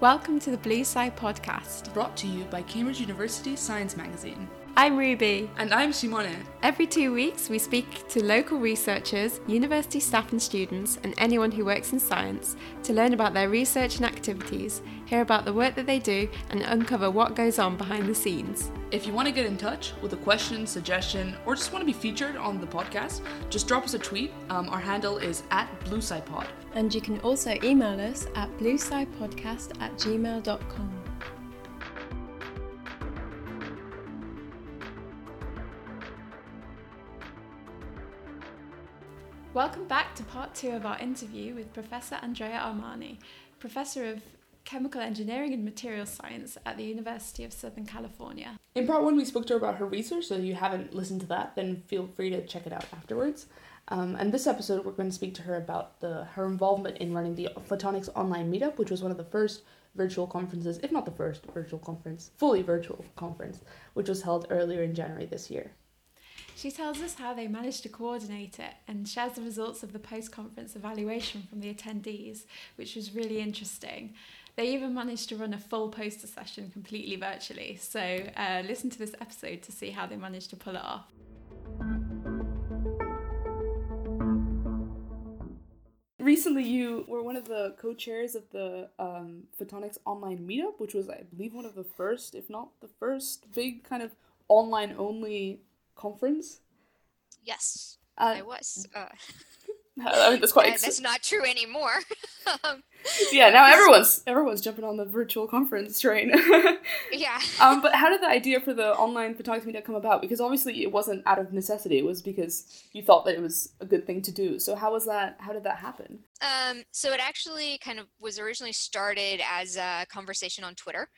Welcome to the BlueSci podcast. Brought to you by Cambridge University Science Magazine. I'm Ruby. And I'm Simone. Every two weeks, we speak to local researchers, university staff and students, and anyone who works in science to learn about their research and activities, hear about the work that they do, and uncover what goes on behind the scenes. If you want to get in touch with a question, suggestion, or just want to be featured on the podcast, just drop us a tweet. Um, our handle is at BlueSciPod. And you can also email us at bluescipodcast at gmail.com. two of our interview with Professor Andrea Armani, Professor of Chemical Engineering and Materials Science at the University of Southern California. In part one, we spoke to her about her research, so if you haven't listened to that, then feel free to check it out afterwards. Um, and this episode, we're going to speak to her about the her involvement in running the Photonics online meetup, which was one of the first virtual conferences, if not the first virtual conference, fully virtual conference, which was held earlier in January this year. She tells us how they managed to coordinate it and shares the results of the post conference evaluation from the attendees, which was really interesting. They even managed to run a full poster session completely virtually, so uh, listen to this episode to see how they managed to pull it off. Recently, you were one of the co chairs of the um, Photonics online meetup, which was, I believe, one of the first, if not the first, big kind of online only conference? Yes, uh, I was. Uh, I mean, that's quite. Ex- that's not true anymore. um, yeah, now everyone's everyone's jumping on the virtual conference train. yeah. Um, but how did the idea for the online photonics meetup come about? Because obviously it wasn't out of necessity; it was because you thought that it was a good thing to do. So how was that? How did that happen? Um, so it actually kind of was originally started as a conversation on Twitter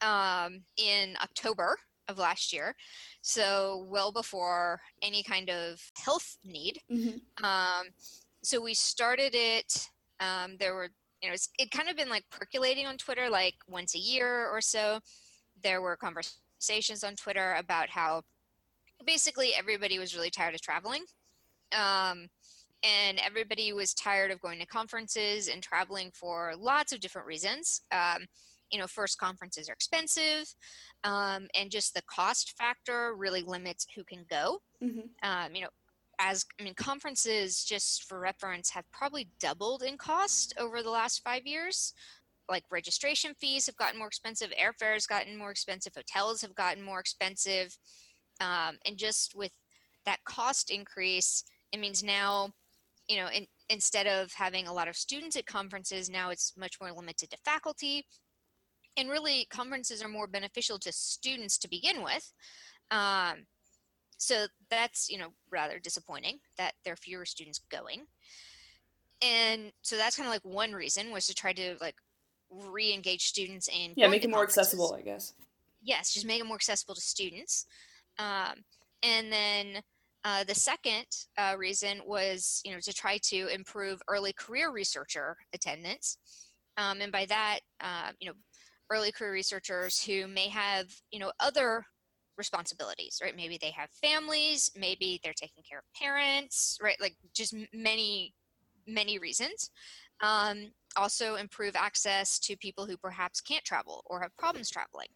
um, in October of last year so well before any kind of health need. Mm-hmm. um, so we started it um, there were you know it kind of been like percolating on twitter like once a year or so. There were conversations on twitter about how basically everybody was really tired of traveling um, and everybody was tired of going to conferences and traveling for lots of different reasons. Um, you know first conferences are expensive um, and just the cost factor really limits who can go. Mm-hmm. um, you know as i mean conferences just for reference have probably doubled in cost over the last five years. Like registration fees have gotten more expensive airfare has gotten more expensive hotels have gotten more expensive. Um, and just with that cost increase it means now you know in, instead of having a lot of students at conferences now it's much more limited to faculty and really conferences are more beneficial to students to begin with. Um, so that's you know rather disappointing that there are fewer students going. And so that's kind of like one reason was to try to like re-engage students and yeah make it more accessible i guess. Yes just make it more accessible to students. Um, and then uh, the second uh, reason was you know to try to improve early career researcher attendance. Um, and by that uh, you know early career researchers who may have you know other responsibilities right? Maybe they have families maybe they're taking care of parents right? Like just many many reasons. Um, also improve access to people who perhaps can't travel or have problems traveling.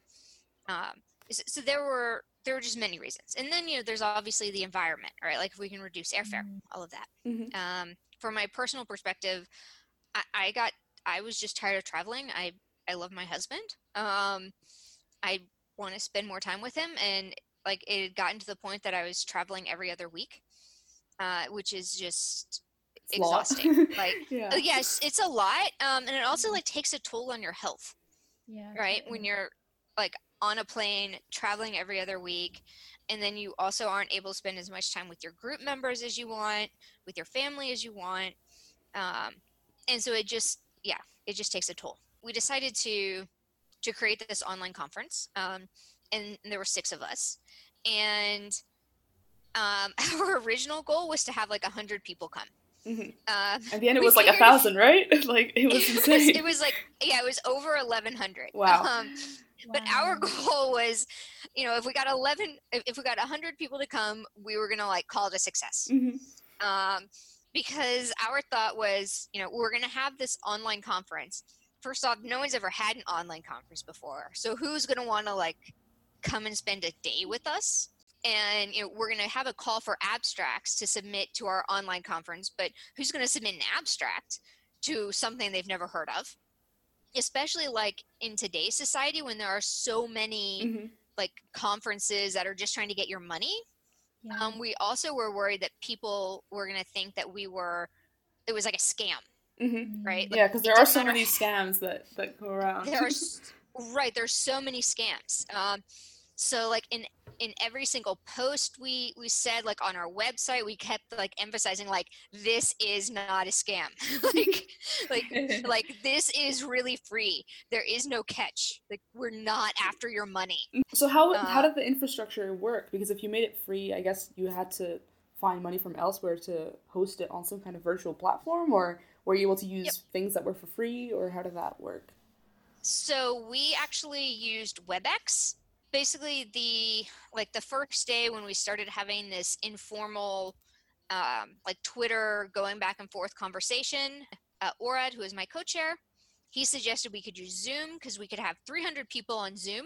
Um, so there were there were just many reasons. And then you know there's obviously the environment right? Like if we can reduce airfare mm-hmm. all of that. Mm-hmm. um, from my personal perspective I, I got i was just tired of traveling. I I love my husband. Um, I want to spend more time with him, and like it had gotten to the point that I was traveling every other week, uh, which is just it's exhausting. like, yeah. Uh, yes, it's a lot, um, and it also mm-hmm. like takes a toll on your health. Yeah. Right when you're like on a plane traveling every other week and then you also aren't able to spend as much time with your group members as you want with your family as you want um, and so it just yeah it just takes a toll we decided to to create this online conference, um, and there were six of us, and um, our original goal was to have like a hundred people come. Mm-hmm. Uh, At the end, it was like a thousand, right? like it was insane. It was, it was, like yeah, it was over eleven hundred. Wow. Um, but wow. our goal was, you know, if we got eleven, if, if we got hundred people to come, we were gonna like call it a success. Mm-hmm. Um, because our thought was, you know, we're gonna have this online conference first off, no one's ever had an online conference before. So who's going to want to like come and spend a day with us? And you know, we're going to have a call for abstracts to submit to our online conference, but who's going to submit an abstract to something they've never heard of? Especially like in today's society when there are so many Mm-hmm. like conferences that are just trying to get your money. Yeah. Um, we also were worried that people were going to think that we were, it was like a scam, Mm-hmm. right? Yeah, because there are so matter many scams that that go around. there are right there's so many scams um, so like in in every single post we we said like on our website we kept like emphasizing like this is not a scam like like like this is really free there is no catch like we're not after your money So how how Uh, did the infrastructure work? Because if you made it free, I guess you had to find money from elsewhere to host it on some kind of virtual platform, or were you able to use things that were for free, or how did that work? So we actually used WebEx. Basically, the like the first day when we started having this informal, um, like Twitter going back and forth conversation, uh, Orad, who is my co-chair, he suggested we could use Zoom because we could have 300 people on Zoom,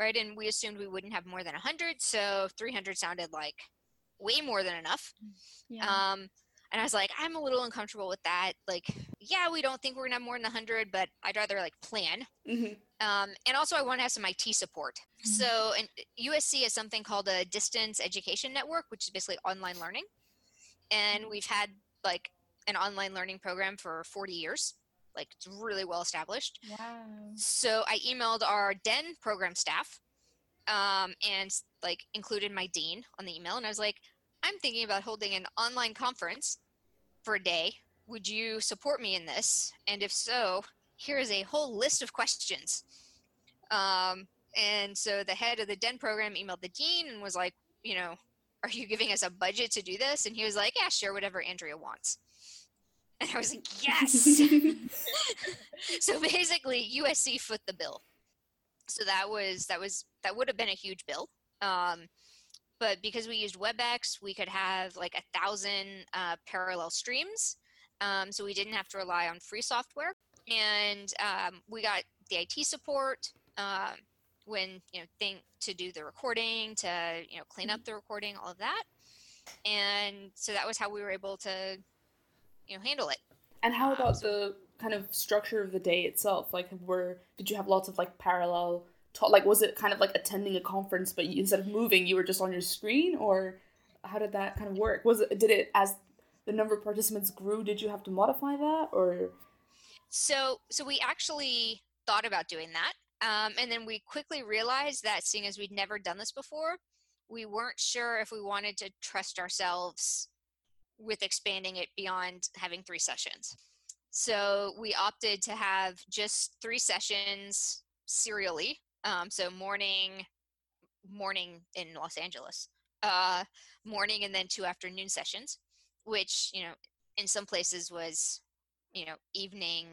right? And we assumed we wouldn't have more than 100, so 300 sounded like way more than enough. yeah. Um, and I was like, I'm a little uncomfortable with that. Like, yeah, we don't think we're gonna have more than 100, but I'd rather like plan. Mm-hmm. Um, and also, I want to have some IT support. So, and USC has something called a distance education network, which is basically online learning. And we've had like an online learning program for 40 years, like it's really well established. wow. So I emailed our DEN program staff um, and like included my dean on the email. And I was like, I'm thinking about holding an online conference for a day. Would you support me in this? And if so, here is a whole list of questions. Um, and so the head of the DEN program emailed the dean and was like, you know, are you giving us a budget to do this? And he was like, yeah, sure, whatever Andrea wants. And I was like, yes. so basically USC foot the bill. So that was that was that would have been a huge bill. Um, but because we used WebEx, we could have like a thousand uh, parallel streams. Um, so we didn't have to rely on free software, and um, we got the IT support um, when you know thing to do the recording, to you know clean up the recording, all of that. And so that was how we were able to you know handle it. And how Uh, about the kind of structure of the day itself? Like, were did you have lots of like parallel? Ta- like, was it kind of like attending a conference, but you, instead of moving, you were just on your screen, or how did that kind of work? Was it did it as the number of participants grew? Did you have to modify that, or So, so we actually thought about doing that, um, and then we quickly realized that seeing as we'd never done this before, we weren't sure if we wanted to trust ourselves with expanding it beyond having three sessions. So we opted to have just three sessions serially. Um, so morning, morning in Los Angeles, uh, morning, and then two afternoon sessions, which you know in some places was you know evening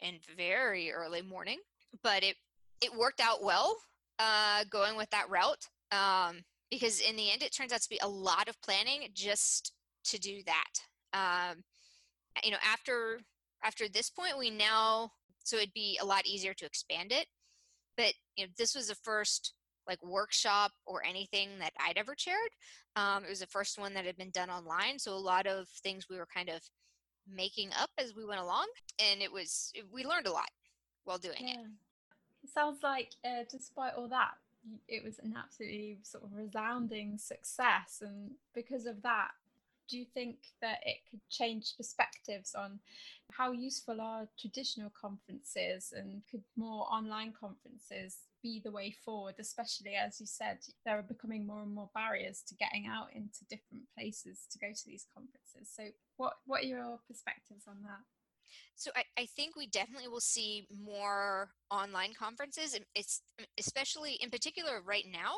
and very early morning but it it worked out well uh going with that route um because in the end it turns out to be a lot of planning just to do that. Um you know after after this point we now so it'd be a lot easier to expand it but you know this was the first like workshop or anything that I'd ever chaired. Um, it was the first one that had been done online, so a lot of things we were kind of making up as we went along, and it was it, we learned a lot while doing it. Yeah. It sounds like, uh, despite all that, it was an absolutely sort of resounding success. And because of that, do you think that it could change perspectives on how useful are traditional conferences and could more online conferences be the way forward, especially as you said, there are becoming more and more barriers to getting out into different places to go to these conferences. So, what, what are your perspectives on that? So I, I think we definitely will see more online conferences, it's especially in particular right now.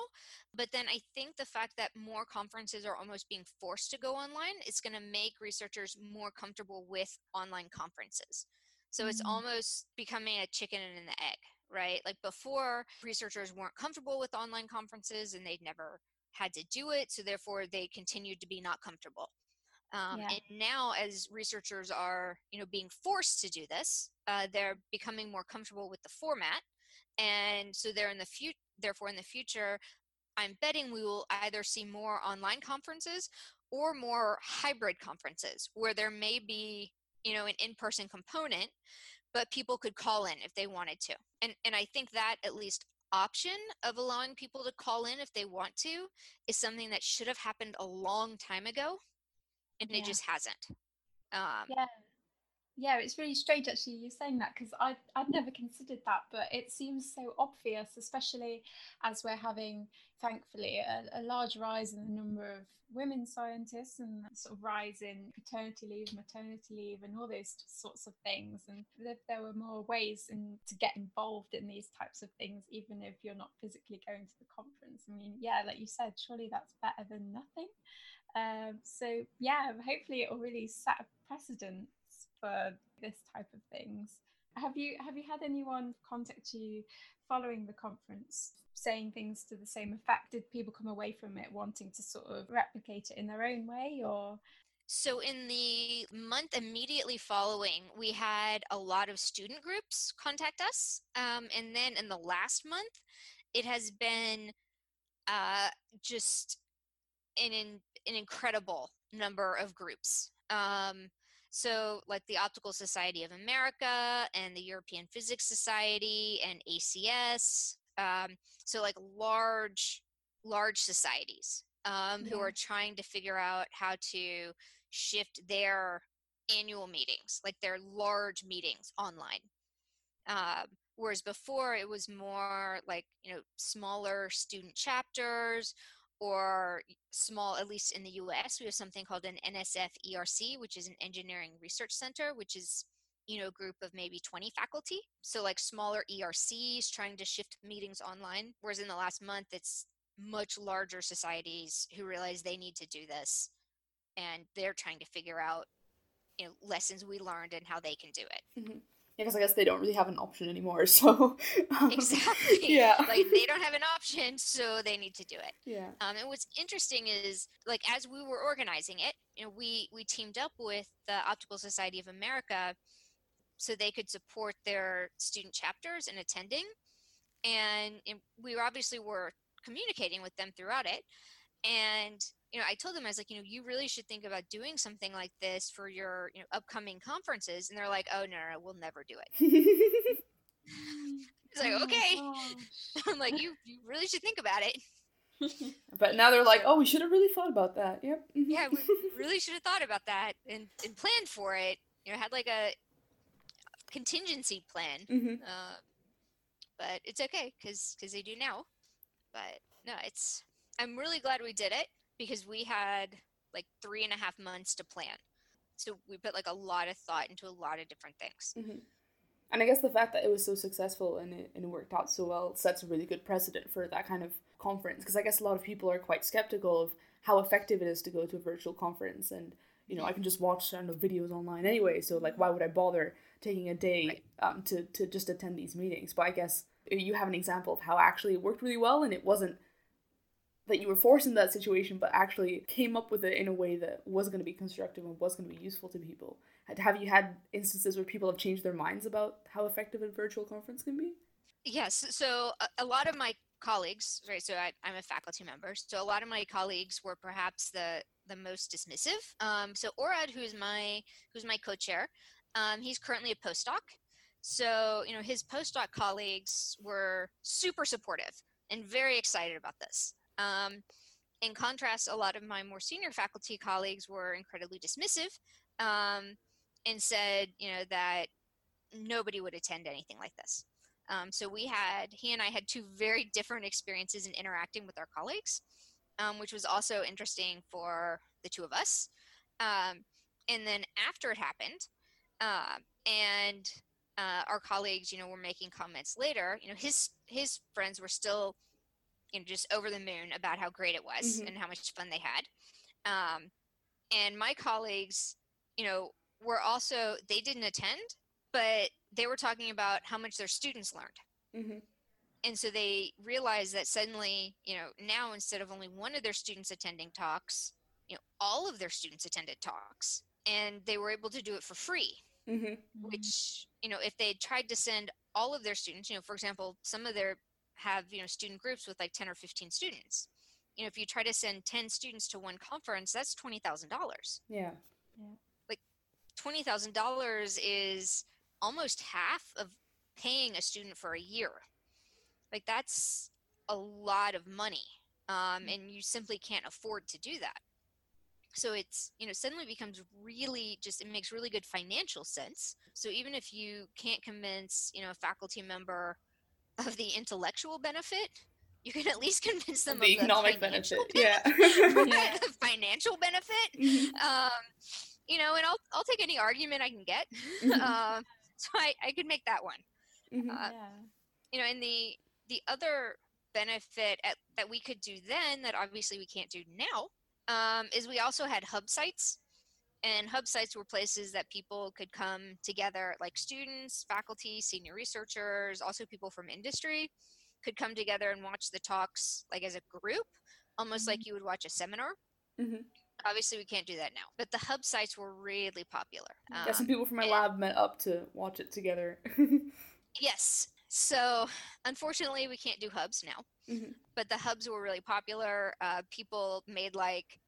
But then I think the fact that more conferences are almost being forced to go online is going to make researchers more comfortable with online conferences. So it's Mm. almost becoming a chicken and an egg, right? Like before, researchers weren't comfortable with online conferences and they'd never had to do it, so therefore they continued to be not comfortable. Um, Yeah. And now, as researchers are, you know, being forced to do this, uh, they're becoming more comfortable with the format, and so they're in the future. Therefore, in the future, I'm betting we will either see more online conferences or more hybrid conferences where there may be, you know, an in-person component, but people could call in if they wanted to. And and I think that at least option of allowing people to call in if they want to is something that should have happened a long time ago and Yeah. it just hasn't. Um, Yeah. Yeah, it's really strange actually you saying that because I I'd never considered that, but it seems so obvious, especially as we're having, thankfully, a, a large rise in the number of women scientists and sort of rise in paternity leave, maternity leave, and all those sorts of things. And if there were more ways in, to get involved in these types of things, even if you're not physically going to the conference, I mean, yeah, like you said, surely that's better than nothing. Um, so yeah, hopefully it will really set a precedent for this type of things. Have you have you had anyone contact you following the conference saying things to the same effect? Did people come away from it wanting to sort of replicate it in their own way or So, in the month immediately following, we had a lot of student groups contact us. Um, and then in the last month, it has been uh, just an, in, an incredible number of groups. Um, so, like the Optical Society of America and the European Physics Society and ACS. Um, so, like large, large societies um, who are trying to figure out how to shift their annual meetings, like their large meetings online. Um, whereas before it was more like, you know, smaller student chapters or small, at least in the US, we have something called an NSF ERC, which is an engineering research center, which is you know, a group of maybe 20 faculty. So like smaller ERCs trying to shift meetings online. Whereas in the last month, it's much larger societies who realize they need to do this and they're trying to figure out you know lessons we learned and how they can do it Yeah, because I guess they don't really have an option anymore. So um, exactly Yeah. like they don't have an option so they need to do it yeah. um, and what's interesting is like as we were organizing it you know we we teamed up with the optical society of america so they could support their student chapters in attending and, and we obviously were communicating with them throughout it and you know i told them i was like you know you really should think about doing something like this for your you know upcoming conferences and they're like oh no no, no we'll never do it it's like Oh okay i'm like you you really should think about it but now they're like, oh, we should have really thought about that. Yep. mhm. yeah we really should have thought about that and, and planned for it you know had like a contingency plan Mhm. uh, but it's okay because because they do now but no it's i'm really glad we did it because we had like three and a half months to plan so we put like a lot of thought into a lot of different things And I guess the fact that it was so successful and it, and it worked out so well sets a really good precedent for that kind of conference. Because I guess a lot of people are quite skeptical of how effective it is to go to a virtual conference. And, you know, I can just watch, I know, videos online anyway. So, like, why would I bother taking a day um, to, to just attend these meetings? But I guess you have an example of how actually it worked really well and it wasn't that you were forced into that situation, but actually came up with it in a way that was going to be constructive and was going to be useful to people. Have you had instances where people have changed their minds about how effective a virtual conference can be? Yes. So a, a lot of my colleagues, right? So I, I'm a faculty member. So a lot of my colleagues were perhaps the the most dismissive. Um, so Orad, who's my who's my co-chair, um, he's currently a postdoc. So you know his postdoc colleagues were super supportive and very excited about this. Um, in contrast, a lot of my more senior faculty colleagues were incredibly dismissive um, and said, you know, that nobody would attend anything like this. Um, so we had, he and I had two very different experiences in interacting with our colleagues, um, which was also interesting for the two of us. Um, and then after it happened, uh, and uh, our colleagues, you know, were making comments later, you know, his his friends were still, you know, just over the moon about how great it was Mhm. and how much fun they had. Um, and my colleagues, you know, were also they didn't attend, but they were talking about how much their students learned Mm-hmm. and so they realized that suddenly you know now instead of only one of their students attending talks you know all of their students attended talks and they were able to do it for free Mm-hmm. which you know if they tried to send all of their students you know for example some of their have you know student groups with like 10 or 15 students. You know if you try to send 10 students to one conference that's $20000 Yeah. like $20000 is almost half of paying a student for a year. Like that's a lot of money um, and you simply can't afford to do that. So it's you know suddenly becomes really just it makes really good financial sense. So even if you can't convince you know a faculty member of the intellectual benefit you can at least convince them the of economic the financial benefit. Yeah. Yeah. the financial benefit Mhm. um, you know and i'll i'll take any argument i can get Mhm. um, so i i could make that one Mhm. uh, yeah. you know and the the other benefit at, that we could do then that obviously we can't do now um, is we also had hub sites and hub sites were places that people could come together like students faculty senior researchers also people from industry could come together and watch the talks like as a group almost like you would watch a seminar Mhm. obviously we can't do that now but the hub sites were really popular yeah, some Um, people from my and- lab met up to watch it together. Yes. So unfortunately, we can't do hubs now, Mhm. but the hubs were really popular. Uh, people made like,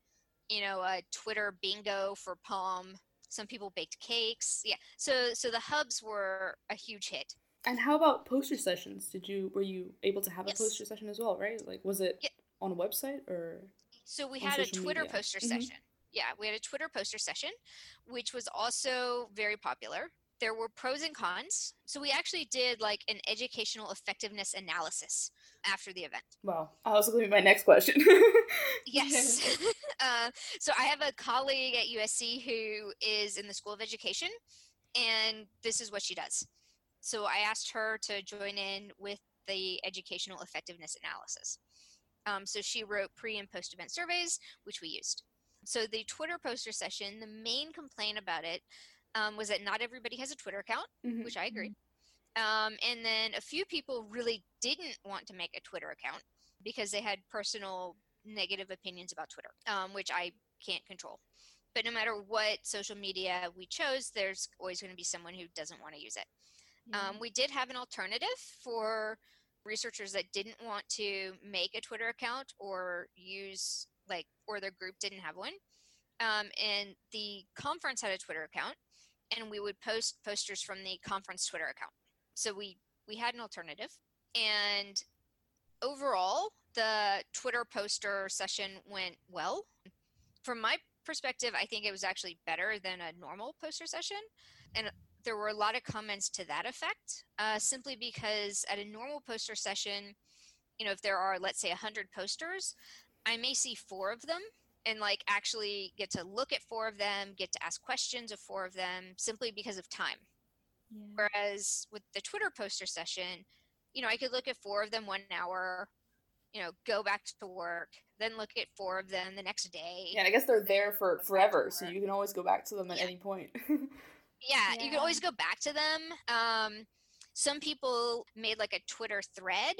you know, a Twitter bingo for POM. Some people baked cakes. Yeah. So so the hubs were a huge hit. and how about poster sessions? Did you were you able to have a poster session as well? Right? Like, was it Yeah. on a website or? So we had a Twitter media. poster Mhm. session. Yeah, we had a Twitter poster session, which was also very popular. There were pros and cons. So we actually did like an educational effectiveness analysis after the event. Wow, I was going to be my next question. Yes. uh, so I have a colleague at USC who is in the School of Education, and this is what she does. So I asked her to join in with the educational effectiveness analysis. Um, so she wrote pre and post event surveys, which we used. So the Twitter poster session, the main complaint about it um, was that not everybody has a Twitter account Mhm. which I agree. Um, and then a few people really didn't want to make a Twitter account because they had personal negative opinions about Twitter, um, which I can't control. But no matter what social media we chose, there's always going to be someone who doesn't want to use it. Um, we did have an alternative for researchers that didn't want to make a Twitter account or use like or their group didn't have one. Um, and the conference had a Twitter account, and we would post posters from the conference Twitter account. So we we had an alternative, and overall, the Twitter poster session went well. From my perspective, I think it was actually better than a normal poster session, and there were a lot of comments to that effect. Uh, simply because at a normal poster session, you know, if there are let's say 100 posters, I may see four of them and like actually get to look at four of them, get to ask questions of four of them simply because of time. Yeah. Whereas with the Twitter poster session, you know, I could look at four of them one hour, you know, go back to work, then look at four of them the next day. Yeah, I guess they're there for Go back to forever, so you can always go back to them at Yeah. any point. Yeah, you can always go back to them. Um, some people made like a Twitter thread,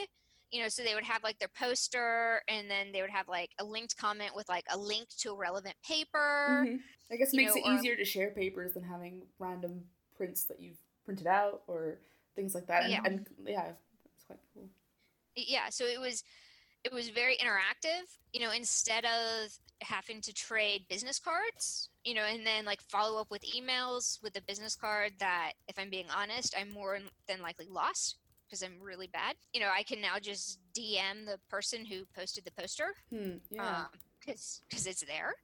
you know, so they would have like their poster and then they would have like a linked comment with like a link to a relevant paper. Mhm. I guess it makes know, it or- easier to share papers than having random prints that you've printed out or things like that. And Yeah. yeah, and, yeah it's quite cool. yeah so it was it was very interactive you know instead of having to trade business cards you know and then like follow up with emails with a business card that if i'm being honest i'm more than likely lost because i'm really bad you know i can now just dm the person who posted the poster Hmm. Yeah. because because it's there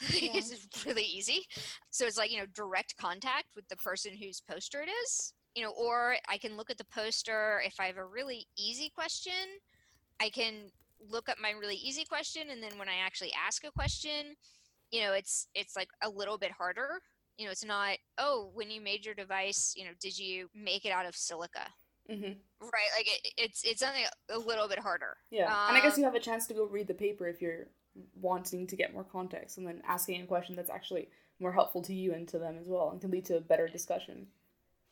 Yeah. it's really easy so it's like you know direct contact with the person whose poster it is you know or i can look at the poster if i have a really easy question i can look up my really easy question and then when i actually ask a question you know it's it's like a little bit harder you know it's not oh when you made your device you know did you make it out of silica hmm right like it, it's it's something a little bit harder Yeah. and I guess Um, you have a chance to go read the paper if you're wanting to get more context and then asking a question that's actually more helpful to you and to them as well and can lead to a better discussion.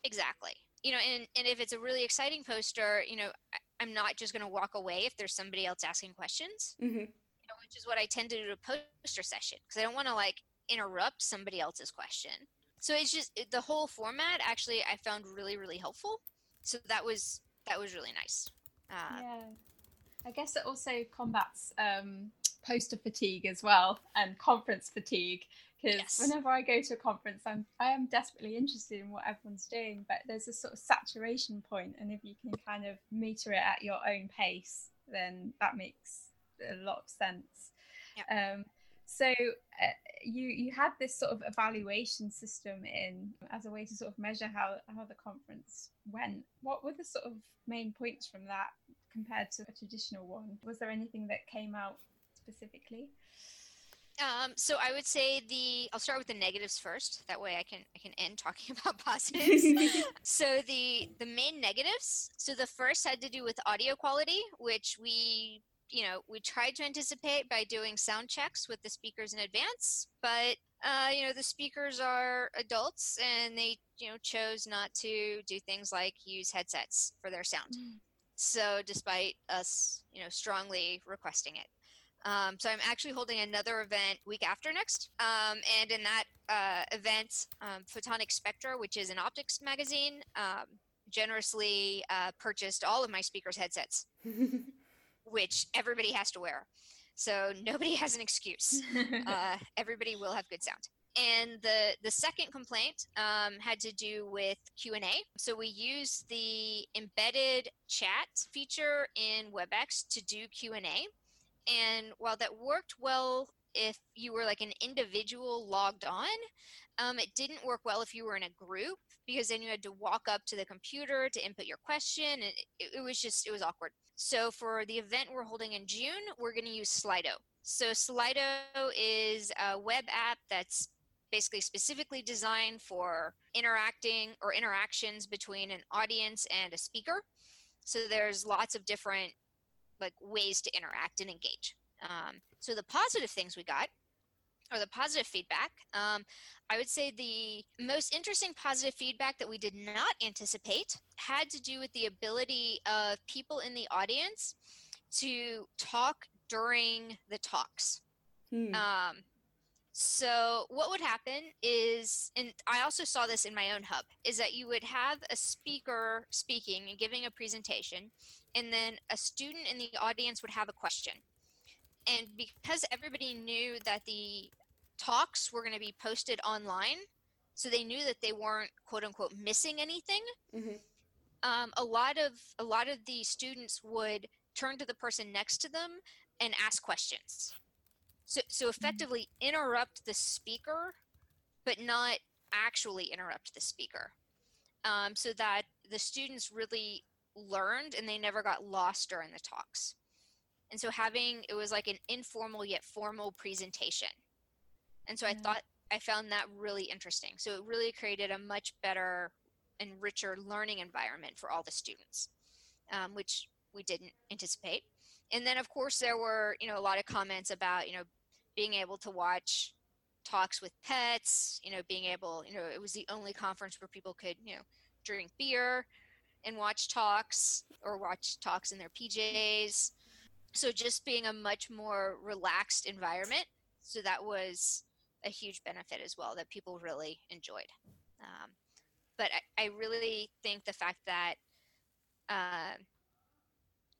Exactly. You know, and, and if it's a really exciting poster, you know, I'm not just going to walk away if there's somebody else asking questions. Mm-hmm. You know, which is what I tend to do a poster session because I don't want to like interrupt somebody else's question. So it's just it, the whole format actually I found really really helpful. So that was that was really nice. Uh, yeah, I guess it also combats um, poster fatigue as well and conference fatigue because Yes. whenever I go to a conference, I'm I am desperately interested in what everyone's doing, but there's a sort of saturation point, and if you can kind of meter it at your own pace, then that makes a lot of sense. Um, so uh, you you had this sort of evaluation system in as a way to sort of measure how how the conference went. What were the sort of main points from that compared to a traditional one? Was there anything that came out specifically? Um, so I would say the I'll start with the negatives first. That way I can I can end talking about positives. so the the main negatives. So the first had to do with audio quality, which we you know we tried to anticipate by doing sound checks with the speakers in advance, but uh, you know the speakers are adults and they you know chose not to do things like use headsets for their sound. So despite us you know strongly requesting it. Um, so I'm actually holding another event week after next, um, and in that uh, event, um, Photonics Spectra, which is an optics magazine, um, generously uh, purchased all of my speakers' headsets, which everybody has to wear. So nobody has an excuse. Uh, everybody will have good sound. And the the second complaint um, had to do with Q and A. So we use the embedded chat feature in WebEx to do Q and A. And while that worked well if you were like an individual logged on, um, it didn't work well if you were in a group because then you had to walk up to the computer to input your question. And it, it was just, it was awkward. So for the event we're holding in June, we're going to use Slido. So Slido is a web app that's basically specifically designed for interacting or interactions between an audience and a speaker. So there's lots of different like ways to interact and engage. Um, so the positive things we got, or the positive feedback, um, I would say the most interesting positive feedback that we did not anticipate had to do with the ability of people in the audience to talk during the talks. Hmm. Um, so what would happen is, and I also saw this in my own hub, is that you would have a speaker speaking and giving a presentation, and then a student in the audience would have a question. And because everybody knew that the talks were going to be posted online, so they knew that they weren't quote unquote missing anything. Mhm. Um, a lot of a lot of the students would turn to the person next to them and ask questions. So, so effectively interrupt the speaker, but not actually interrupt the speaker. Um, so that the students really learned and they never got lost during the talks. And so having it was like an informal yet formal presentation. And so I thought I found that really interesting. So it really created a much better and richer learning environment for all the students, um, which we didn't anticipate. And then, of course, there were you know a lot of comments about you know being able to watch talks with pets. You know, being able you know it was the only conference where people could you know drink beer and watch talks or watch talks in their PJs. So just being a much more relaxed environment. So that was a huge benefit as well that people really enjoyed. Um, but I, I really think the fact that uh,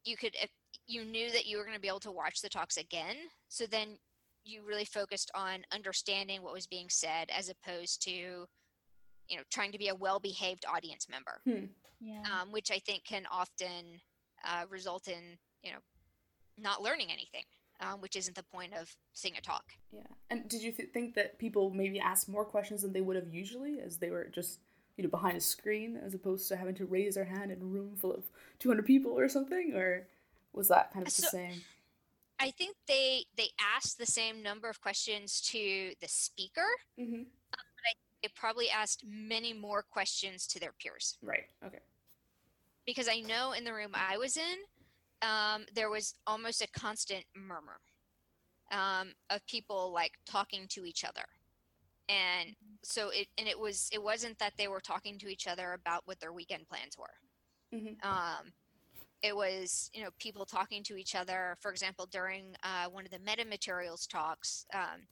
you could, if you knew that you were going to be able to watch the talks again, so then you really focused on understanding what was being said as opposed to, you know, trying to be a well-behaved audience member, yeah. um, which I think can often uh, result in, you know, not learning anything, um, which isn't the point of seeing a talk. Yeah. And did you th- think that people maybe asked more questions than they would have usually, as they were just you know behind a screen, as opposed to having to raise their hand in a room full of two hundred people or something, or was that kind of the same? I think they they asked the same number of questions to the speaker. Mm-hmm. They probably asked many more questions to their peers Right. Okay. because I know in the room I was in, um, there was almost a constant murmur um, of people like talking to each other, and so it and it was it wasn't that they were talking to each other about what their weekend plans were. Mhm. Um, it was you know people talking to each other for example during uh, one of the metamaterials talks um,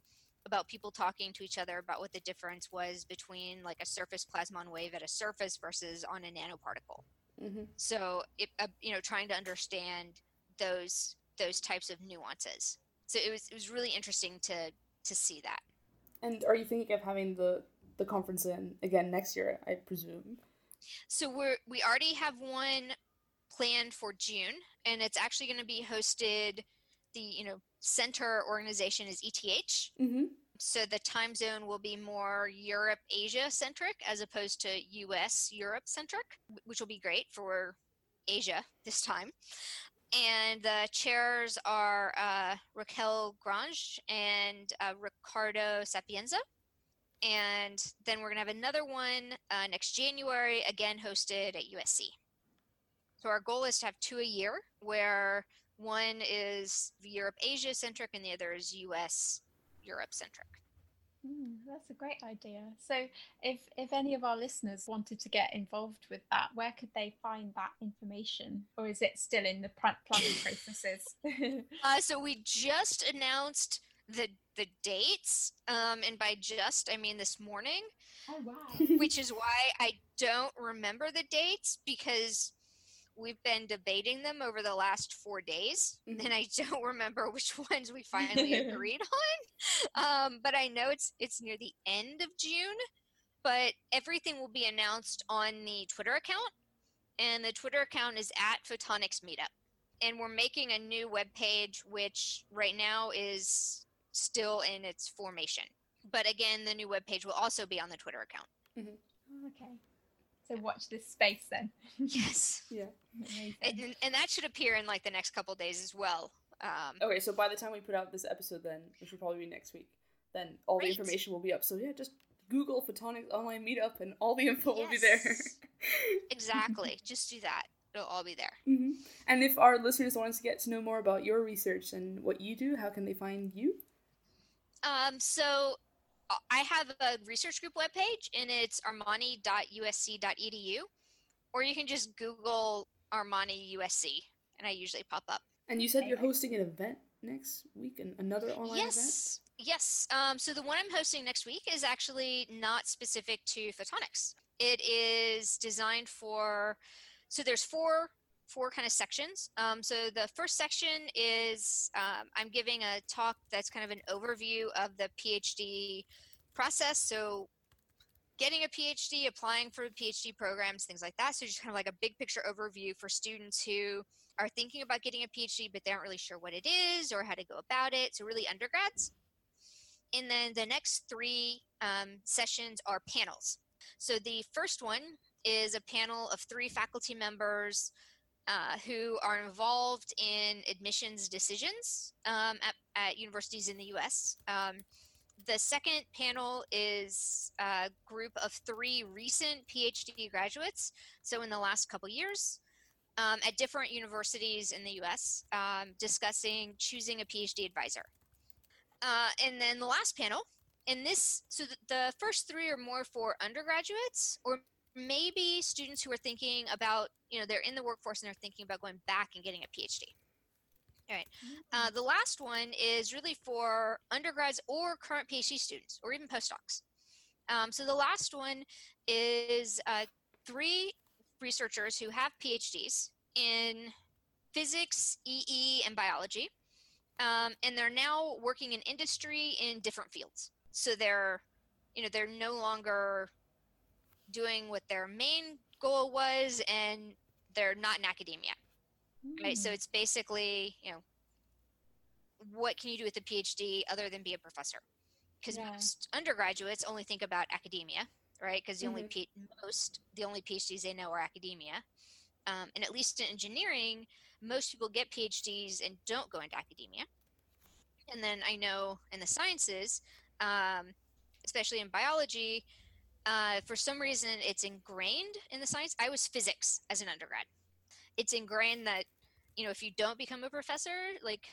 about people talking to each other about what the difference was between like a surface plasmon wave at a surface versus on a nanoparticle Mm-hmm. so it, uh, you know trying to understand those those types of nuances so it was it was really interesting to to see that And are you thinking of having the the conference in again next year? I presume. so we're we already have one planned for june and it's actually going to be hosted the you know center organization is eth Mm-hmm. So the time zone will be more Europe Asia centric as opposed to US Europe centric, which will be great for Asia this time. And the chairs are uh, Raquel Grange and uh, Riccardo Sapienza. And then we're going to have another one uh, next January, again hosted at USC. So our goal is to have two a year, where one is Europe Asia centric and the other is US Europe centric. Mm, that's a great idea. So, if if any of our listeners wanted to get involved with that, where could they find that information, or is it still in the planning processes? Uh, so we just announced the the dates, um, and by just I mean this morning, oh wow! which is why I don't remember the dates because we've been debating them over the last four days, Mhm. and I don't remember which ones we finally agreed on. Um, but I know it's it's near the end of June. But everything will be announced on the Twitter account, and the Twitter account is at Photonics Meetup and we're making a new web page which right now is still in its formation but again the new web page will also be on the twitter account Oh, okay. So watch this space then. yes Yeah. And, and that should appear in like the next couple days as well um, Okay, so by the time we put out this episode, then which will probably be next week, then all the information will be up. So yeah, just Google Photonics online meetup, and all the info will be there. Yes. exactly just do that it'll all be there hmm And if our listeners want to get to know more about your research and what you do, how can they find you? um, so i have a research group webpage and it's armani.usc.edu or you can just google armani usc and i usually pop up. And you said you're hosting an event next week, and another online event. yes. Yes. Um, so the one i'm hosting next week is actually not specific to photonics. It is designed for so there's four four kind of sections. Um, so the first section is um, i'm giving a talk that's kind of an overview of the phd process. So getting a phd applying for phd programs things like that. So just kind of like a big picture overview for students who are thinking about getting a phd but they aren't really sure what it is or how to go about it. So really undergrads. And then the next three um, sessions are panels. So the first one is a panel of three faculty members uh, who are involved in admissions decisions um, at, at universities in the US. Um, the second panel is a group of three recent PhD graduates, so in the last couple years, um, at different universities in the US, um, discussing choosing a PhD advisor. Uh, and then the last panel, and this, so the, the first three are more for undergraduates or maybe students who are thinking about, you know, they're in the workforce and they're thinking about going back and getting a PhD. All right. Uh, the last one is really for undergrads or current PhD students or even postdocs. Um, so the last one is uh, three researchers who have PhDs in physics, EE, and biology. Um, and they're now working in industry in different fields. So they're, you know, they're no longer doing what their main goal was, and they're not in academia right? So Mm. it's basically you know what can you do with a phd other than be a professor? Because Yeah. most undergraduates only think about academia right? Because the only P- most the only phds they know are academia. Um, and at least in engineering most people get phds and don't go into academia. And then i know in the sciences um, especially in biology uh, for some reason it's ingrained in the science. I was physics as an undergrad. It's ingrained that you know if you don't become a professor like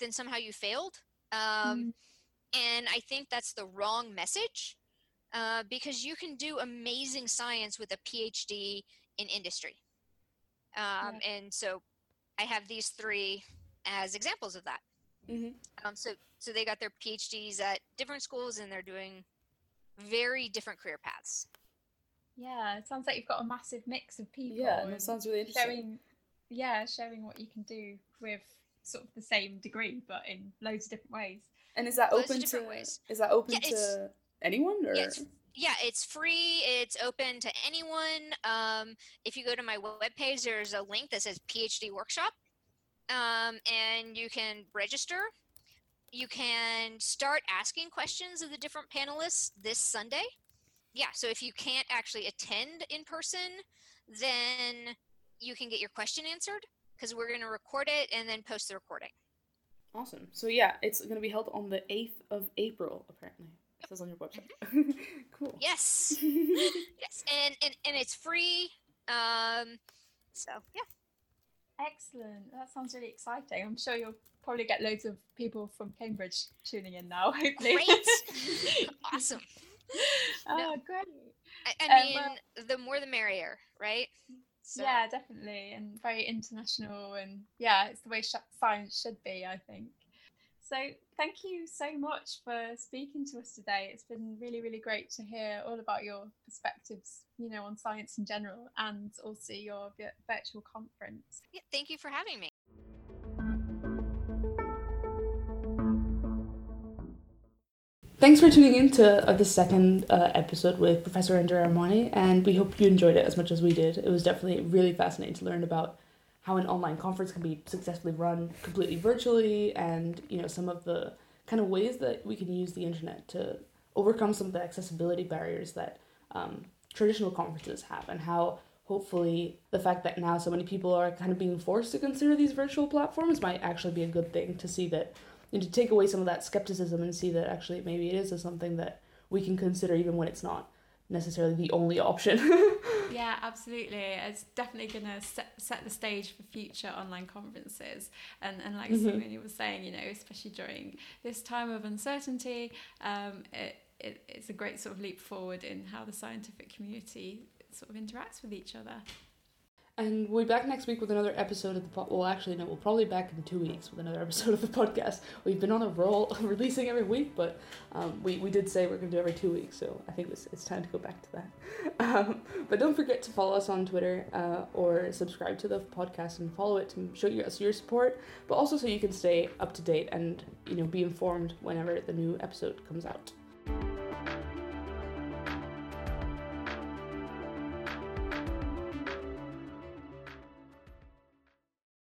then somehow you failed. Um, and i think that's the wrong message uh, because you can do amazing science with a phd in industry. Um, And so I have these three as examples of that. Mhm. Um, so so they got their PhDs at different schools and they're doing very different career paths. Yeah, it sounds like you've got a massive mix of people. Yeah, and it sounds really interesting. showing, yeah, showing what you can do with sort of the same degree, but in loads of different ways. And is that Loads open to different ways. is that open Yeah, to anyone or Yeah, it's, yeah, it's free. It's open to anyone. Um, if you go to my webpage, there's a link that says PhD workshop, um, and you can register. You can start asking questions of the different panelists this Sunday. Yeah, so if you can't actually attend in person, then you can get your question answered because we're going to record it and then post the recording. Awesome. So yeah, it's going to be held on the 8th of April apparently. It says on your website. cool. Yes, yes, and, and and it's free. Um, so yeah. Excellent. That sounds really exciting. I'm sure you'll probably get loads of people from Cambridge tuning in now, hopefully. Great. awesome. oh, great. I, I Um, mean, well- the more the merrier, right? So, Yeah, definitely. And very international. And yeah, it's the way sh- science should be, I think. So thank you so much for speaking to us today. It's been really, really great to hear all about your perspectives, you know, on science in general and also your virtual conference. yeah, thank you for having me. Thanks for tuning in to uh, the second uh, episode with Professor Andrea Armani, and we hope you enjoyed it as much as we did. It was definitely really fascinating to learn about how an online conference can be successfully run completely virtually, and you know some of the kind of ways that we can use the internet to overcome some of the accessibility barriers that um, traditional conferences have, and how hopefully the fact that now so many people are kind of being forced to consider these virtual platforms might actually be a good thing to see that and to take away some of that skepticism and see that actually maybe it is something that we can consider even when it's not necessarily the only option. Yeah, absolutely. It's definitely going to set, set the stage for future online conferences. And, and like Mhm. Simone was saying, you know, especially during this time of uncertainty, um, it, it, it's a great sort of leap forward in how the scientific community sort of interacts with each other. and we'll be back next week with another episode of the pod. Well, actually, no, we'll probably be back in two weeks with another episode of the podcast. We've been on a roll releasing every week, but um, we, we did say we're going to do every two weeks, so I think it's, it's time to go back to that. Um, but don't forget to follow us on Twitter uh, or subscribe to the podcast and follow it to show us your support, but also so you can stay up to date and you know be informed whenever the new episode comes out.